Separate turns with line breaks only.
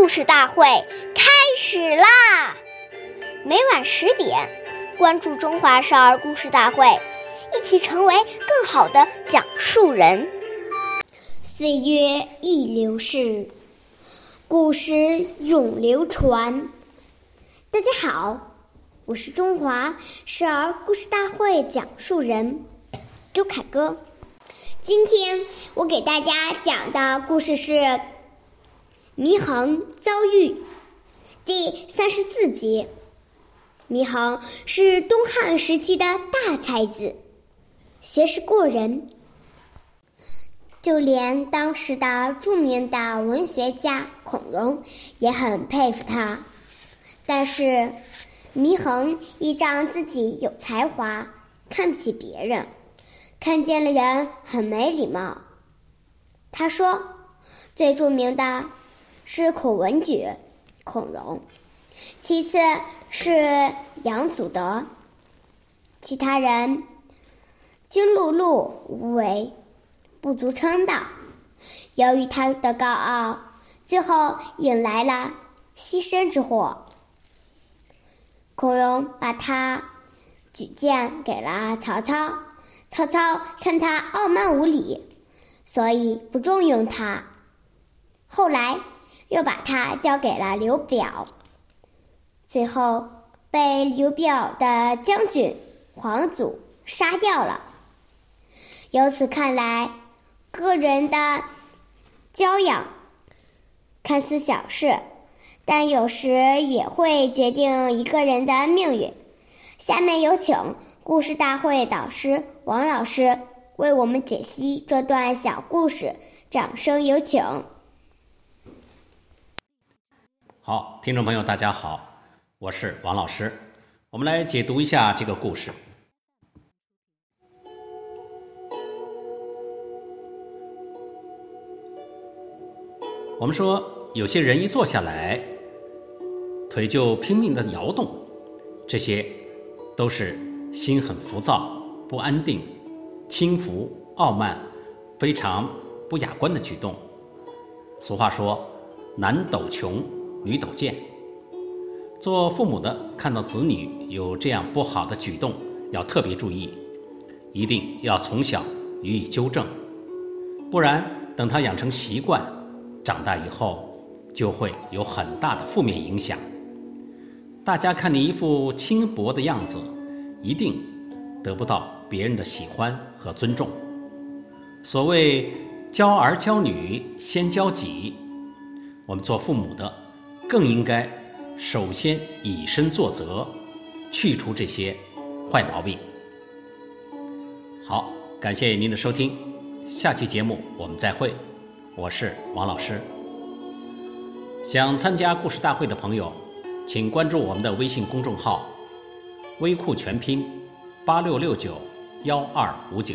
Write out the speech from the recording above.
故事大会开始啦！每晚十点，关注《中华少儿故事大会》，一起成为更好的讲述人。
岁月易流逝，故事永流传。大家好，我是中华少儿故事大会讲述人周凯歌。今天我给大家讲的故事是《祢衡遭遇》第三十四集。祢衡是东汉时期的大才子，学识过人，就连当时的著名的文学家孔融也很佩服他。但是，祢衡依仗自己有才华，看不起别人。看见了人很没礼貌。他说：“最著名的是孔文举、孔融，其次是杨祖德，其他人均碌碌无为，不足称道。由于他的高傲，最后引来了牺牲之祸。孔融把他举荐给了曹操。”曹操看他傲慢无礼，所以不重用他。后来又把他交给了刘表，最后被刘表的将军黄祖杀掉了。由此看来，个人的教养看似小事，但有时也会决定一个人的命运。下面有请。故事大会导师王老师为我们解析这段小故事，掌声有请。
好，听众朋友，大家好，我是王老师，我们来解读一下这个故事。我们说，有些人一坐下来，腿就拼命的摇动，这些都是。心很浮躁、不安定、轻浮、傲慢，非常不雅观的举动。俗话说：“男抖穷，女斗贱。”做父母的看到子女有这样不好的举动，要特别注意，一定要从小予以纠正，不然等他养成习惯，长大以后就会有很大的负面影响。大家看你一副轻薄的样子。一定得不到别人的喜欢和尊重。所谓教儿教女先教己，我们做父母的更应该首先以身作则，去除这些坏毛病。好，感谢您的收听，下期节目我们再会。我是王老师。想参加故事大会的朋友，请关注我们的微信公众号。微库全拼，八六六九幺二五九。